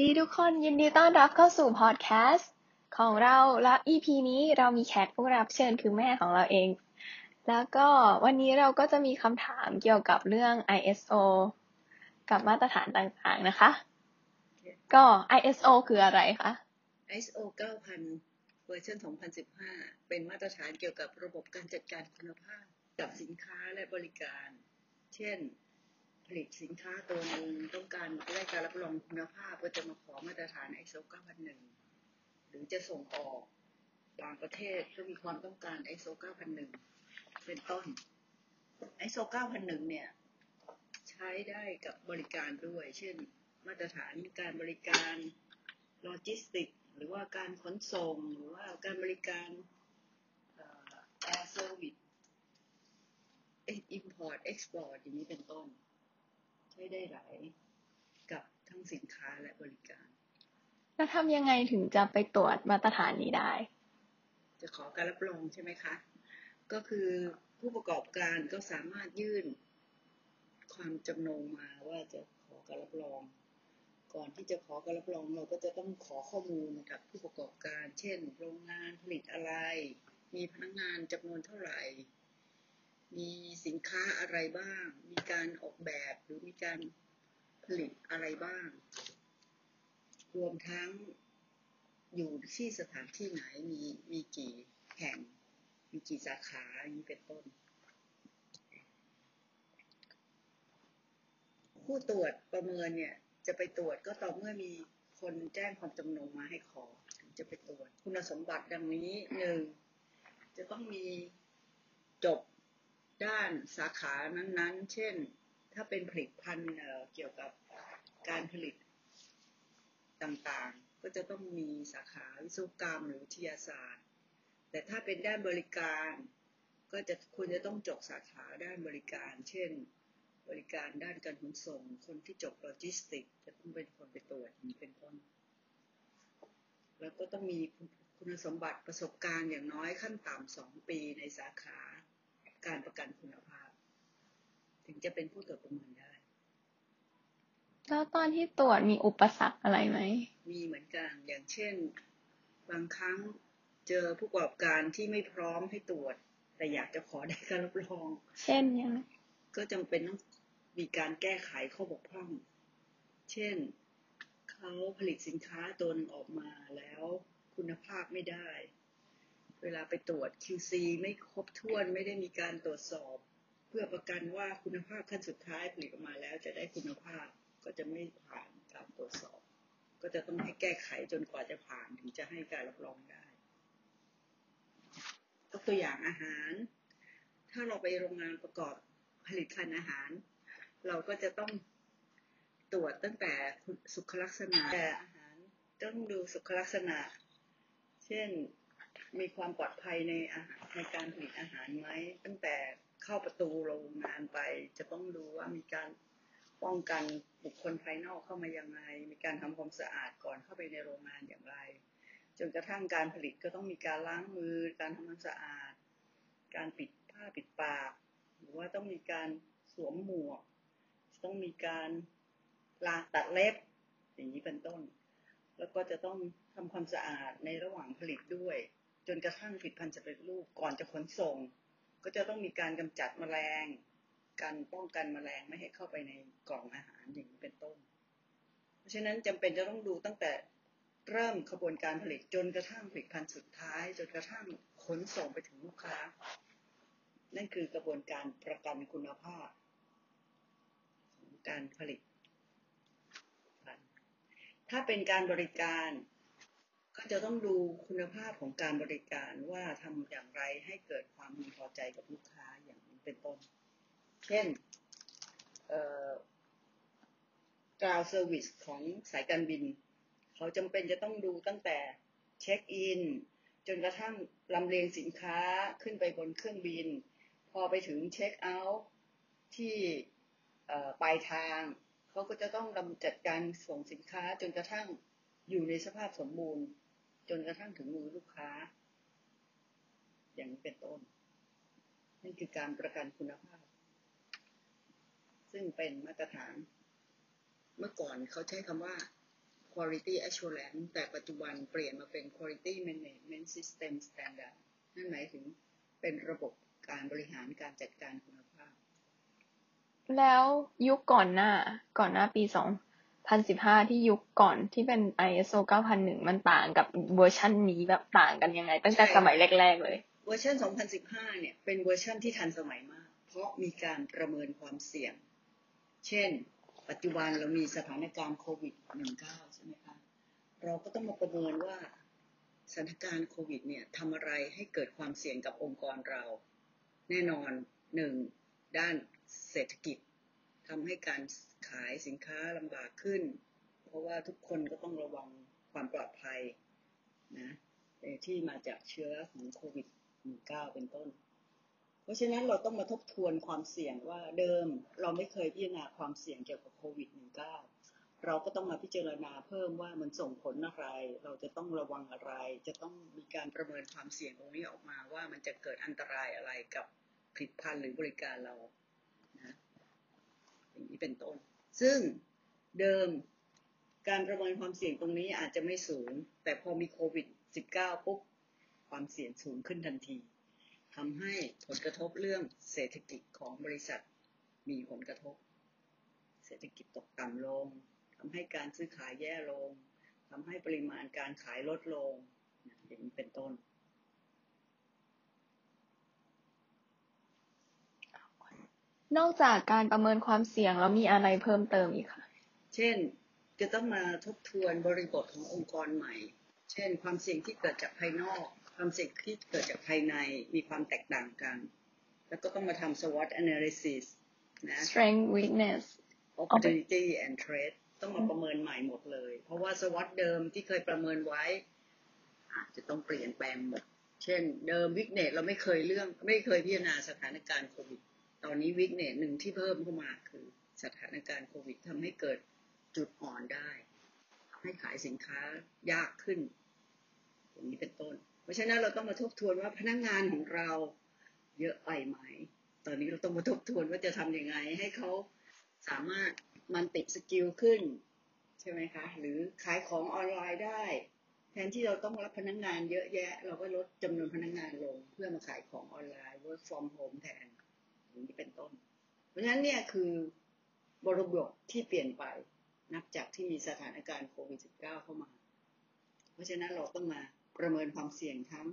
ดีทุกคนยินดีต้อนรับเข้าสู่พอดแคสต์ของเราและ EP นี้เรามีแขกผู้รับเชิญคือแม่ของเราเอง แล้วก็วันนี้เราก็จะมีคำถามเกี่ยวกับเรื่อง ISO กับมาตรฐานต่างๆนะคะ ก็ ISO คืออะไรคะ ISO 9000 เวอร์ชัน2015 เป็นมาตรฐานเกี่ยวกับระบบการจัดการคุณภาพกับสินค้าและบริการ เช่น ผลิตสินค้าตัวหนึ่งต้องการได้การรับรองคุณภาพก็จะมาขอมาตรฐาน ISO 9001 หรือจะส่งออกบางประเทศก็มีความต้องการ ISO 9001 เป็นต้น ISO 9001 เนี่ย ใช้ได้กับบริการด้วย เช่น มาตรฐานการบริการโลจิสติกหรือว่าการขนส่งหรือว่าการบริการair service import export อย่างนี้เป็นต้น ใช้ได้หลายกับทั้งสินค้าและบริการ แล้วทำยังไงถึงจะไปตรวจมาตรฐานนี้ได้ จะขอการรับรองใช่ไหมคะ ก็คือผู้ประกอบการก็สามารถยื่นความจำนงมาว่าจะขอการรับรอง ก่อนที่จะขอการรับรองเราก็จะต้องขอข้อมูลกับผู้ประกอบการ เช่น โรงงานผลิตอะไร มีพนักงานจำนวนเท่าไหร่ มีสินค้าอะไรบ้าง มีการออกแบบหรือมีการผลิตอะไรบ้าง รวมทั้งอยู่ที่สถานที่ไหนมีมีกี่แห่ง มีกี่สาขาอย่างนี้เป็นต้น ผู้ตรวจประเมินเนี่ย จะไปตรวจก็ต่อเมื่อมีคนแจ้งความจำนงมาให้ขอถึงจะไปตรวจ คุณสมบัติดังนี้หนึ่งจะต้องมีจบ ด้านสาขานั้นๆ เช่น ถ้าเป็นผลิตภัณฑ์เกี่ยวกับการผลิตต่างๆ ก็จะต้องมีสาขาวิศวกรรมหรือวิทยาศาสตร์ แต่ถ้าเป็นด้านบริการ ก็จะควรจะต้องจบสาขาด้านบริการ เช่น บริการด้านการขนส่ง คนที่จบโลจิสติกจะต้องเป็นคนไปตรวจนี้เป็นต้น แล้วก็ต้องมีคุณสมบัติประสบการณ์อย่างน้อยขั้นต่ำสองปีในสาขา การประกันคุณภาพ ถึงจะเป็นผู้ตรวจประเมินได้ แล้วตอนที่ตรวจมีอุปสรรคอะไรไหม มีเหมือนกัน อย่างเช่น บางครั้งเจอผู้ประกอบการที่ไม่พร้อมให้ตรวจ แต่อยากจะขอได้การรับรอง เช่นยังไงก็จำเป็นต้องมีการแก้ไขข้อบกพร่อง เช่น เขาผลิตสินค้าตัวหนึงออกมาแล้วคุณภาพไม่ได้ เวลาไปตรวจ QC ไม่ครบถ้วนไม่ได้มีการตรวจสอบ เพื่อประกันว่าคุณภาพขั้นสุดท้ายผลิตออกมาแล้วจะได้คุณภาพก็จะไม่ผ่านการตรวจสอบ ก็จะต้องให้แก้ไขจนกว่าจะผ่านถึงจะให้การรับรองได้ยกตัวอย่างอาหาร ถ้าเราไปโรงงานประกอบผลิตภัณฑ์อาหาร เราก็จะต้องตรวจตั้งแต่สุขลักษณะแต่อาหารต้องดูสุขลักษณะ เช่น มีความปลอดภัยในอาหารในการผลิตอาหารไหมตั้งแต่เข้าประตูโรงงานไป จะต้องดูว่ามีการป้องกันบุคคลภายนอกเข้ามายังไง มีการทำความสะอาดก่อนเข้าไปในโรงงานอย่างไร จนกระทั่งการผลิตก็ต้องมีการล้างมือ การทำความสะอาด การปิดผ้าปิดปาก หรือว่าต้องมีการสวมหมวก ต้องมีการลาตัดเล็บ อย่างนี้เป็นต้น แล้วก็จะต้องทำความสะอาดในระหว่างผลิตด้วย จนกระทั่งผลิตภัณฑ์สำเร็จรูปก่อนจะขนส่ง ก็จะต้องมีการกำจัดแมลง การป้องกันแมลงไม่ให้เข้าไปในกล่องอาหารอย่างนี้เป็นต้น เพราะฉะนั้นจำเป็นจะต้องดูตั้งแต่เริ่มขบวนการผลิตจนกระทั่งผลิตภัณฑ์สุดท้าย จนกระทั่งขนส่งไปถึงลูกค้า นั่นคือกระบวนการประกันคุณภาพของการผลิต ถ้าเป็นการบริการ จะต้องดูคุณภาพของการบริการว่าทำอย่างไรให้เกิดความพึงพอใจกับลูกค้าอย่างเป็นต้น เช่น ground service ของสายการบิน เขาจำเป็นจะต้องดูตั้งแต่เช็คอิน จนกระทั่งลำเลียงสินค้าขึ้นไปบนเครื่องบิน พอไปถึงเช็คเอาท์ที่ปลายทาง เขาก็จะต้องดำจัดการส่งสินค้าจนกระทั่งอยู่ในสภาพสมบูรณ์ จนกระทั่งถึงมือลูกค้า อย่างนี้เป็นต้นนั่นคือการประกันคุณภาพ ซึ่งเป็นมาตรฐาน เมื่อก่อนเขาใช้คำว่า quality assurance แต่ปัจจุบันเปลี่ยนมาเป็น quality management system standard นั่นหมายถึงเป็นระบบการบริหารการจัดการคุณภาพ แล้วยุคก่อนหน้า ก่อนหน้าปีสอง 2015ที่ยุคก่อนที่เป็น ISO 9001มันต่างกับเวอร์ชันนี้แบบต่างกันยังไง ตั้งแต่สมัยแรก ๆ เลย เวอร์ชัน2015เนี่ยเป็นเวอร์ชันที่ทันสมัยมาก เพราะมีการประเมินความเสี่ยง เช่น ปัจจุบันเรามีสถานการณ์โควิด19ใช่ไหมคะ เราก็ต้องมาประเมินว่าสถานการณ์โควิดเนี่ยทำอะไรให้เกิดความเสี่ยงกับองค์กรเรา แน่นอนหนึ่งด้านเศรษฐกิจ ทำให้การขายสินค้าลำบากขึ้น เพราะว่าทุกคนก็ต้องระวังความปลอดภัยนะที่มาจากเชื้อของโควิด -19 เป็นต้น เพราะฉะนั้นเราต้องมาทบทวนความเสี่ยงว่าเดิมเราไม่เคยพิจารณาความเสี่ยงเกี่ยวกับโควิด -19 เราก็ต้องมาพิจารณาเพิ่มว่ามันส่งผลอะไร เราจะต้องระวังอะไร จะต้องมีการประเมินความเสี่ยงตรงนี้ออกมาว่ามันจะเกิดอันตรายอะไรกับผลิตภัณฑ์หรือบริการเรา อย่างนี้เป็นต้น ซึ่งเดิมการประเมินความเสี่ยงตรงนี้อาจจะไม่สูง แต่พอมีโควิด -19 ปุ๊บความเสี่ยงสูงขึ้นทันทีทำให้ผลกระทบเรื่องเศรษฐกิจของบริษัทมีผลกระทบ เศรษฐกิจตกต่ำลงทำให้การซื้อขายแย่ลงทำให้ปริมาณการขายลดลงอย่างนี้เป็นต้น นอกจากการประเมินความเสี่ยงแล้วมีอะไรเพิ่มเติมอีกคะเช่น จะต้องมาทบทวนบริบทขององค์กรใหม่ เช่น ความเสี่ยงที่เกิดจากภายนอก ความเสี่ยงที่เกิดจากภายในมีความแตกต่างกัน แล้วก็ต้องมาทำ SWOT analysis นะ strength weakness opportunity and threat ต้องมาประเมินใหม่หมดเลย เพราะว่า SWOT เดิมที่เคยประเมินไว้อาจจะต้องเปลี่ยนแปลงหมด เช่น เดิม weakness เราไม่เคยเรื่องไม่เคยพิจารณาสถานการณ์โควิด ตอนนี้ weakness หนึ่งที่เพิ่มเข้ามาคือสถานการณ์โควิดทำให้เกิดจุดอ่อนได้ให้ขายสินค้ายากขึ้น อย่างนี้เป็นต้น เพราะฉะนั้นเราต้องมาทบทวนว่าพนักงานของเราเยอะไปไหม ตอนนี้เราต้องมาทบทวนว่าจะทำยังไง ให้เขาสามารถ multi-skill ขึ้น ใช่ไหมคะ หรือขายของออนไลน์ได้ แทนที่เราต้องรับพนักงงานเยอะแยะ เราก็ลดจำนวนพนักงงานลง เพื่อมาขายของออนไลน์ work from home แทน อย่างนี้เป็นต้น เพราะฉะนั้นเนี่ยคือบริบทที่เปลี่ยนไปนับจากที่มีสถานการณ์โควิด -19 เข้ามา เพราะฉะนั้นเราต้องมาประเมินความเสี่ยงทั้ง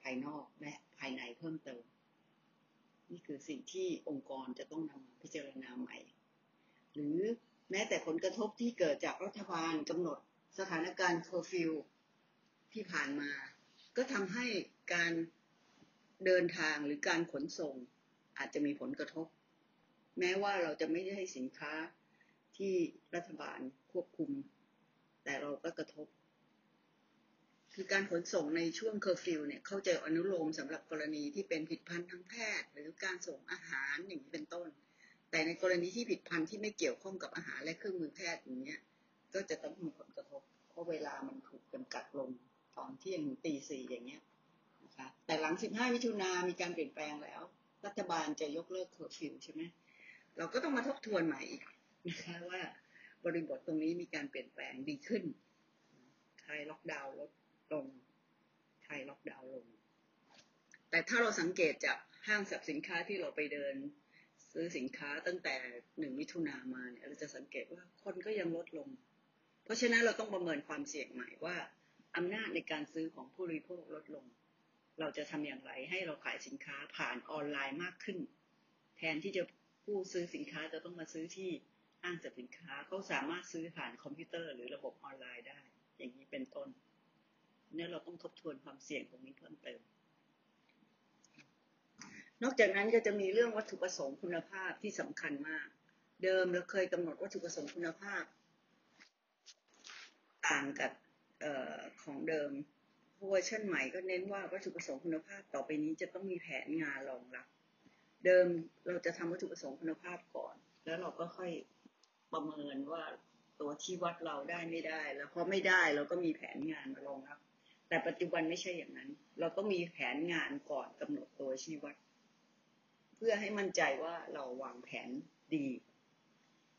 ภายนอกและภายในเพิ่มเติม นี่คือสิ่งที่องค์กรจะต้องนำพิจารณาใหม่ หรือแม้แต่ผลกระทบที่เกิดจากรัฐบาลกำหนดสถานการณ์เคอร์ฟิวที่ผ่านมา ก็ทำให้การเดินทางหรือการขนส่ง อาจจะมีผลกระทบ แม้ว่าเราจะไม่ได้ให้สินค้าที่รัฐบาลควบคุม แต่เราก็กระทบ คือการขนส่งในช่วงเคอร์ฟิวเนี่ย เขาจะอนุโลมสำหรับกรณีที่เป็นผลิตภัณฑ์ทางแพทย์ หรือการส่งอาหารอย่างนี้เป็นต้น แต่ในกรณีที่ผลิตภัณฑ์ที่ไม่เกี่ยวข้องกับอาหารและเครื่องมือแพทย์อย่างเงี้ย ก็จะต้องมีผลกระทบ เพราะเวลามันถูกจำกัดลงตอนเที่ยงตีสี่อย่างเงี้ยนะคะแต่หลัง 15 มิถุนามีการเปลี่ยนแปลงแล้ว รัฐบาลจะยกเลิกเคอร์ฟิวใช่ไหมเราก็ต้องมาทบทวนใหม่อีกนะคะว่าบริบทตรงนี้มีการเปลี่ยนแปลงดีขึ้นไทยล็อกดาวน์ลดลงไทยล็อกดาวน์ลง แต่ถ้าเราสังเกตจากห้างสรรพสินค้าที่เราไปเดิน ซื้อสินค้าตั้งแต่หนึ่งมิถุนามาเนี่ยเราจะสังเกตว่าคนก็ยังลดลง เพราะฉะนั้นเราต้องประเมินความเสี่ยงใหม่ว่าอำนาจในการซื้อของผู้บริโภคลดลง เราจะทำอย่างไรให้เราขายสินค้าผ่านออนไลน์มากขึ้น แทนที่จะผู้ซื้อสินค้าจะต้องมาซื้อที่ห้างสรรพสินค้าเขาสามารถซื้อผ่านคอมพิวเตอร์หรือระบบออนไลน์ได้ อย่างนี้เป็นต้นเนี่ยเราต้องทบทวนความเสี่ยงตรงนี้เพิ่มเติม นอกจากนั้นก็จะมีเรื่องวัตถุประสงค์คุณภาพที่สำคัญมาก เดิมเราเคยกำหนดวัตถุประสงค์คุณภาพ ต่างกับออของเดิม เวอร์ชันใหม่ก็เน้นว่าวัตถุประสงค์คุณภาพต่อไปนี้จะต้องมีแผนงานรองรับ เดิมเราจะทำวัตถุประสงค์คุณภาพก่อน แล้วเราก็ค่อยประเมินว่าตัวที่วัดเราได้ไม่ได้ แล้วพอไม่ได้เราก็มีแผนงานมารองรับ แต่ปัจจุบันไม่ใช่อย่างนั้น เราต้องมีแผนงานก่อนกำหนดตัวชี้วัด เพื่อให้มั่นใจว่าเราวางแผนดี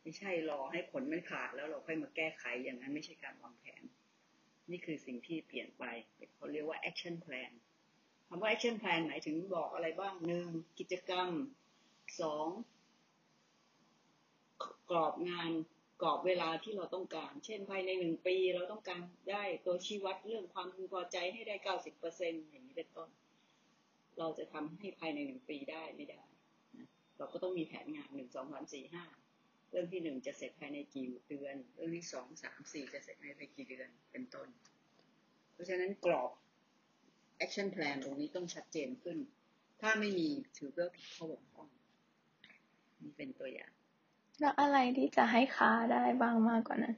ไม่ใช่รอให้ผลมันขาดแล้วเราค่อยมาแก้ไขอย่างนั้นไม่ใช่การวางแผน นี่คือสิ่งที่เปลี่ยนไปเขาเรียกว่า action plan คำว่า action plan หมายถึงบอกอะไรบ้างหนึ่งกิจกรรมสองกรอบงานกรอบเวลาที่เราต้องการ เช่นภายในหนึ่งปีเราต้องการได้ตัวชี้วัดเรื่องความพึงพอใจให้ได้เก้าสิบเปอร์เซ็นอย่างนี้เป็นต้น เราจะทำให้ภายในหนึ่งปีได้ไม่ได้ เราก็ต้องมีแผนงานหนึ่งสองสามสี่ห้า เรื่องที่หนึ่งจะเสร็จภายในกี่เดือน เรื่องที่สองสามสี่จะเสร็จภายในกี่เดือนเป็นต้น เพราะฉะนั้นกรอบ action plan ตรงนี้ต้องชัดเจนขึ้น ถ้าไม่มีถือว่าผิดข้อบกพร่องนี่เป็นตัวอย่าง แล้วอะไรที่จะให้ค้าได้บ้างมากกว่านั้น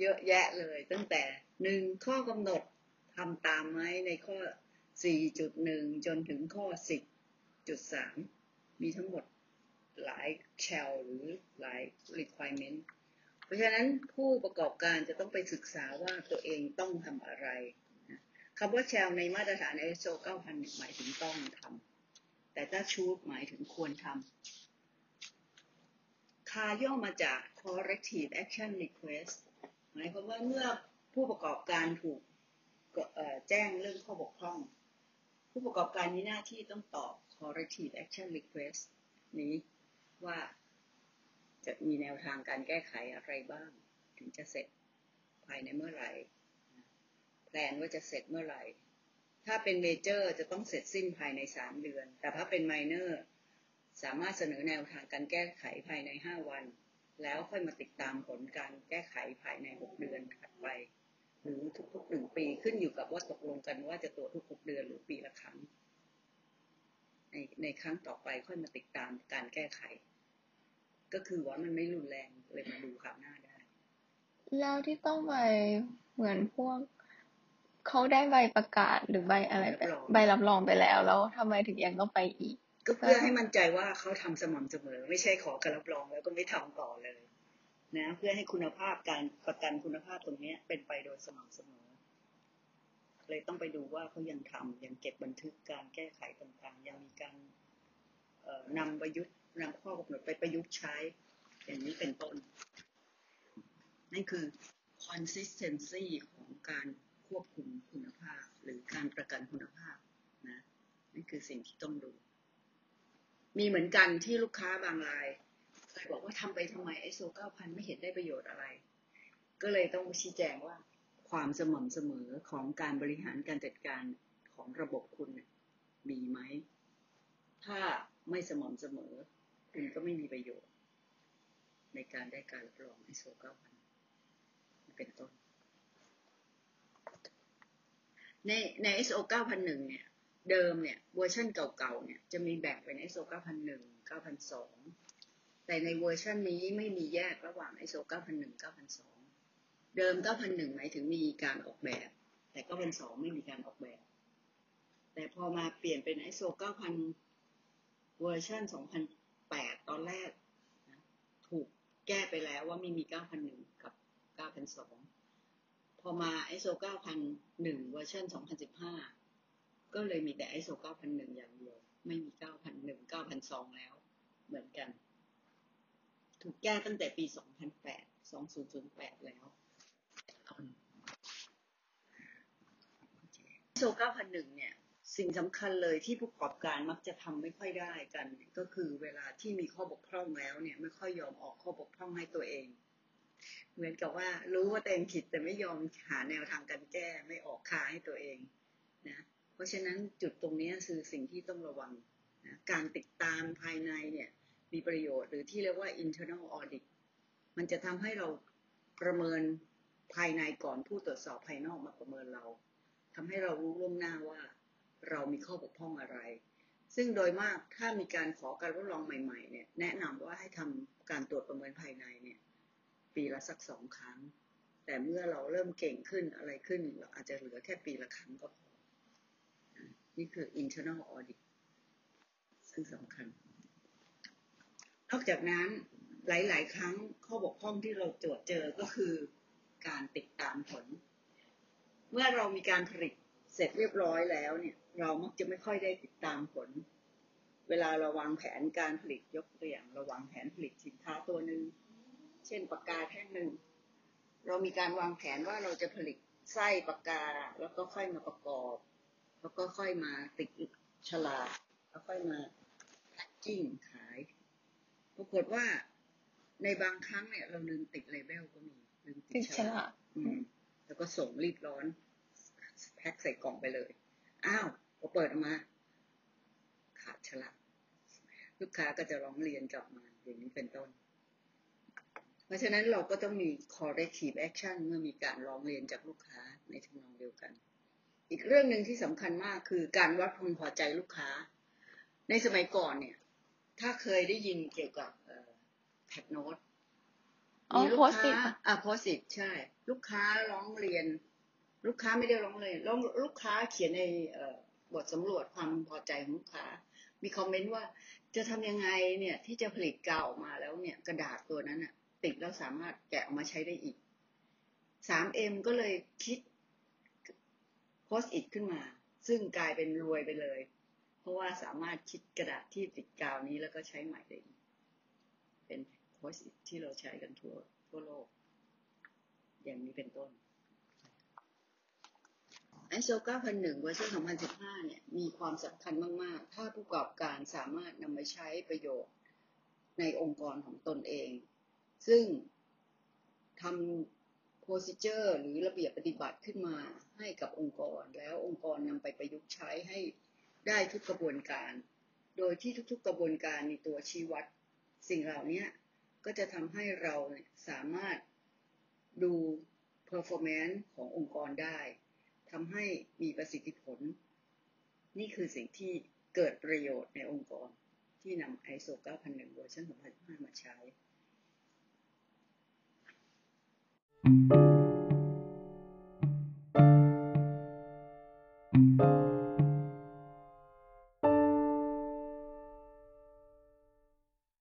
เยอะแยะเลย ตั้งแต่หนึ่งข้อกำหนดทำตามไหมในข้อ 4.1 จนถึงข้อ 10.3 มีทั้งหมด หลาย shall หรือหลาย requirement เพราะฉะนั้นผู้ประกอบการจะต้องไปศึกษาว่าตัวเองต้องทำอะไรคำว่า shall ในมาตรฐาน ISO 9000 หมายถึงต้องทำแต่ถ้า should หมายถึงควรทำคาย่อมาจาก corrective action request หมายความว่าเมื่อผู้ประกอบการถูกแจ้งเรื่องข้อบกพร่อง ผู้ประกอบการมีหน้าที่ต้องตอบ corrective action request นี้ ว่าจะมีแนวทางการแก้ไขอะไรบ้าง ถึงจะเสร็จภายในเมื่อไหร่แผนว่าจะเสร็จเมื่อไหร่ ถ้าเป็นเมเจอร์จะต้องเสร็จสิ้นภายในสามเดือน แต่ถ้าเป็นไมเนอร์สามารถเสนอแนวทางการแก้ไขภายใน5วัน แล้วค่อยมาติดตามผลการแก้ไขภายใน6เดือนถัดไป หรือทุกๆหนึ่งปีขึ้นอยู่กับว่าตกลงกันว่าจะตรวจทุก6เดือนหรือปีละครั้ง ในในครั้งต่อไปค่อยมาติดตามการแก้ไข ก็คือว่ามันไม่รุนแรงเลยมาดูคราวหน้าได้ แล้วที่ต้องไปเหมือนพวกเขาได้ใบประกาศหรือใบอะไรไปใบรับรองไปแล้ว แล้วทำไมถึงยังต้องไปอีก ก็เพื่อให้มั่นใจว่าเขาทำสม่ำเสมอ ไม่ใช่ขอการรับรองแล้วก็ไม่ทำต่อเลย นะ เพื่อให้คุณภาพการประกันคุณภาพตรงนี้เป็นไปโดยสม่ำเสมอ เลยต้องไปดูว่าเขายังทำยังเก็บบันทึกการแก้ไขต่างๆ ยังมีการ นำประยุทธ์นำข้อกำหนดไปประยุกต์ใช้ อย่างนี้เป็นต้น นั่นคือ consistency ของการควบคุมคุณภาพ หรือการประกันคุณภาพนะนั่นคือสิ่งที่ต้องดู มีเหมือนกันที่ลูกค้าบางรายเคยบอกว่าทำไปทำไมไอโซเก้าพันไม่เห็นได้ประโยชน์อะไร ก็เลยต้องชี้แจงว่าความสม่ำเสมอของการบริหารการจัดการของระบบคุณมีไหม ถ้า ไม่สม่ำเสมอ คุณก็ไม่มีประโยชน์ ในการได้การรับรองไอโซเก้าพันเป็นต้น ในใน ISO 9001 เนี่ย เดิมเนี่ยเวอร์ชันเก่าๆ เนี่ยจะมีแบ่งเป็น ISO 9001 9002 แต่ในเวอร์ชันนี้ไม่มีแยกระหว่าง ISO 9001 9002 เดิม 9001 หมายถึงมีการออกแบบ แต่ 9002 ไม่มีการออกแบบ แต่พอมาเปลี่ยนเป็น ISO 9000 เวอร์ชัน2008 ตอนแรกนะถูกแก้ไปแล้วว่าไม่มี 9001 กับ 9002 พอมา ISO 9001 เวอร์ชัน2015 ก็เลยมีแต่ ISO 9001 อย่างเดียว ไม่มี 9001 9002 แล้ว เหมือนกัน ถูกแก้ตั้งแต่ปี 2008 2008 แล้ว ISO 9001 เนี่ย สิ่งสำคัญเลยที่ผู้ประกอบการมักจะทำไม่ค่อยได้กัน ก็คือเวลาที่มีข้อบกพร่องแล้วเนี่ยไม่ค่อยยอมออกข้อบกพร่องให้ตัวเอง เหมือนกับว่ารู้ว่าตัวเองผิดแต่ไม่ยอมหาแนวทางการแก้ไม่ออกคาให้ตัวเองนะเพราะฉะนั้นจุดตรงนี้คือสิ่งที่ต้องระวังนะการติดตามภายในเนี่ยมีประโยชน์หรือที่เรียกว่า internal audit มันจะทำให้เราประเมินภายในก่อนผู้ตรวจสอบภายนอกมาประเมินเราทำให้เรารู้ล่วงหน้าว่า เรามีข้อบกพร่องอะไร ซึ่งโดยมากถ้ามีการขอการทดลองใหม่ๆเนี่ยแนะนำว่าให้ทำการตรวจประเมินภายในเนี่ยปีละสักสองครั้ง แต่เมื่อเราเริ่มเก่งขึ้นอะไรขึ้น เราอาจจะเหลือแค่ปีละครั้งก็พอนี่คือ internal audit ซึ่งสำคัญ นอกจากนั้นหลาย ๆ ครั้งข้อบกพร่องที่เราตรวจเจอก็คือการติดตามผล เมื่อเรามีการผลิต ร็จเรียบร้อยแล้วเนี่ย เรามักจะไม่ค่อยได้ติดตามผล เวลาเราวางแผนการผลิตยกตัวอย่างเราวางแผนผลิตสินค้าตัวหนึ่งเช่นปากกาแท่งหนึ่งเรามีการวางแผนว่าเราจะผลิตไส้ปากกาแล้วก็ค่อยมาประกอบ แล้วก็ค่อยมาติดฉลากแล้วค่อยมาแพ็กกิ้งขายปรากฏว่าในบางครั้งเนี่ยเราลืมติดเลเบลก็มีลืมติติดดฉฉลากลากอืมแล้วก็ส่งรีบร้อน แพ็คใส่กล่องไปเลย อ้าวพอเปิดออกมา ขาดฉลากลูกค้าก็จะร้องเรียนกลับมาอย่างนี้เป็นต้น เพราะฉะนั้นเราก็ต้องมี corrective action เมื่อมีการร้องเรียนจากลูกค้าในทำนองเดียวกัน อีกเรื่องหนึ่งที่สำคัญมากคือการวัดพึงพอใจลูกค้า ในสมัยก่อนเนี่ย ถ้าเคยได้ยินเกี่ยวกับแท็บโน้ตอ๋อมีลูก Post-it ค้าปะอะโพสิตใช่ ลูกค้าร้องเรียน ลูกค้าไม่ได้ร้องเรียร้องลูกค้าเขียนในเอ่อบทสำรวจความพอใจของลูกค้า มีคอมเมนต์ว่าจะทำยังไงเนี่ยที่จะผลิตกาวออกมาแล้วเนี่ยกระดาษตัวนั้นอะติดแล้วสามารถแกะออกมาใช้ได้อีก 3M ก็เลยคิดโพสต์อิทขึ้นมา ซึ่งกลายเป็นรวยไปเลย เพราะว่าสามารถคิดกระดาษที่ติดกาวนี้แล้วก็ใช้ใหม่ได้อีก เป็นโพสต์อิทที่เราใช้กันทั่วทั่วโลก อย่างนี้เป็นต้น ISO 9001เวอร์ชัน2015เนี่ยมีความสำคัญมาก ๆ ถ้าผู้ประกอบการสามารถนำมาใช้ประโยชน์ในองค์กรของตนเอง ซึ่งทำ procedure หรือระเบียบปฏิบัติขึ้นมาให้กับองค์กร แล้วองค์กรนำไปประยุกต์ใช้ให้ได้ทุกกระบวนการ โดยที่ทุกๆ กระบวนการมีตัวชี้วัด สิ่งเหล่านี้ก็จะทำให้เราเสามารถดู performance ขององค์กรได้ ทำให้มีประสิทธิผล นี่คือสิ่งที่เกิดประโยชน์ในองค์กรที่นำ ISO 9001 เวอร์ชัน2015มาใช้ thank you